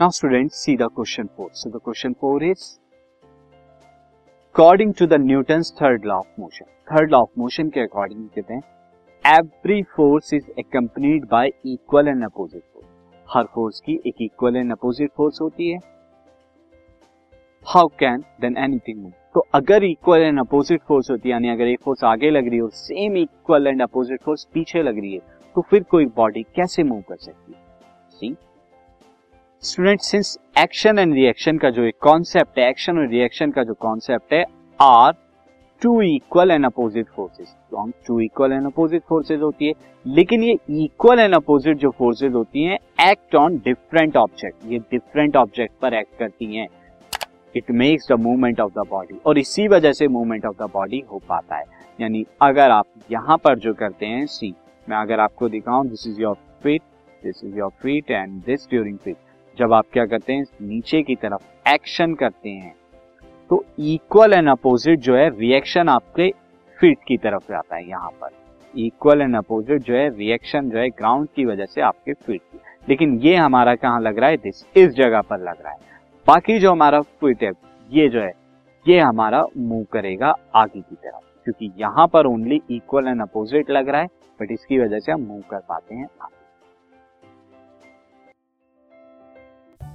Now student see the question four so the question four is according to the Newton third law of motion third law of motion के according कहते हैं every force is accompanied by equal and opposite force her force की एक equal and opposite force होती है। How can then anything move तो अगर equal and opposite force होती है, यानी अगर एक फोर्स आगे लग रही है और same equal and opposite force पीछे लग रही है तो फिर कोई बॉडी कैसे मूव कर सकती है? See student since action and reaction का जो एक कॉन्सेप्ट है एक्शन और रिएक्शन का जो कॉन्सेप्ट है are two equal and opposite forces two equal and opposite forces होती है, लेकिन ये इक्वल एंड अपोजिट जो फोर्सेज होती हैं एक्ट ऑन डिफरेंट ऑब्जेक्ट ये डिफरेंट ऑब्जेक्ट पर एक्ट करती हैं. It makes the movement of the body और इसी वजह से मूवमेंट ऑफ़ द बॉडी हो पाता है. यानी अगर आप यहाँ पर जो करते हैं सी मैं अगर आपको दिखाऊँ this is your feet this is your feet and this during feet जब आप क्या करते हैं, नीचे की तरफ़ एक्शन करते हैं तो इक्वल एंड अपोजिट जो है रिएक्शन आपके फीट की तरफ़ जाता है यहाँ पर। इक्वल एंड अपोजिट जो है रिएक्शन जो है ग्राउंड की वजह से आपके फीट की। लेकिन ये हमारा कहाँ लग रहा है? दिस इस जगह पर लग रहा है। बाकी जो हमारा फुट है, ये जो है, ये हमारा मूव करेगा आगे की तरफ़। क्योंकि यहाँ पर ओनली इक्वल एंड अपोजिट लग रहा है बट इसकी वजह से हम मूव कर पाते हैं आगे।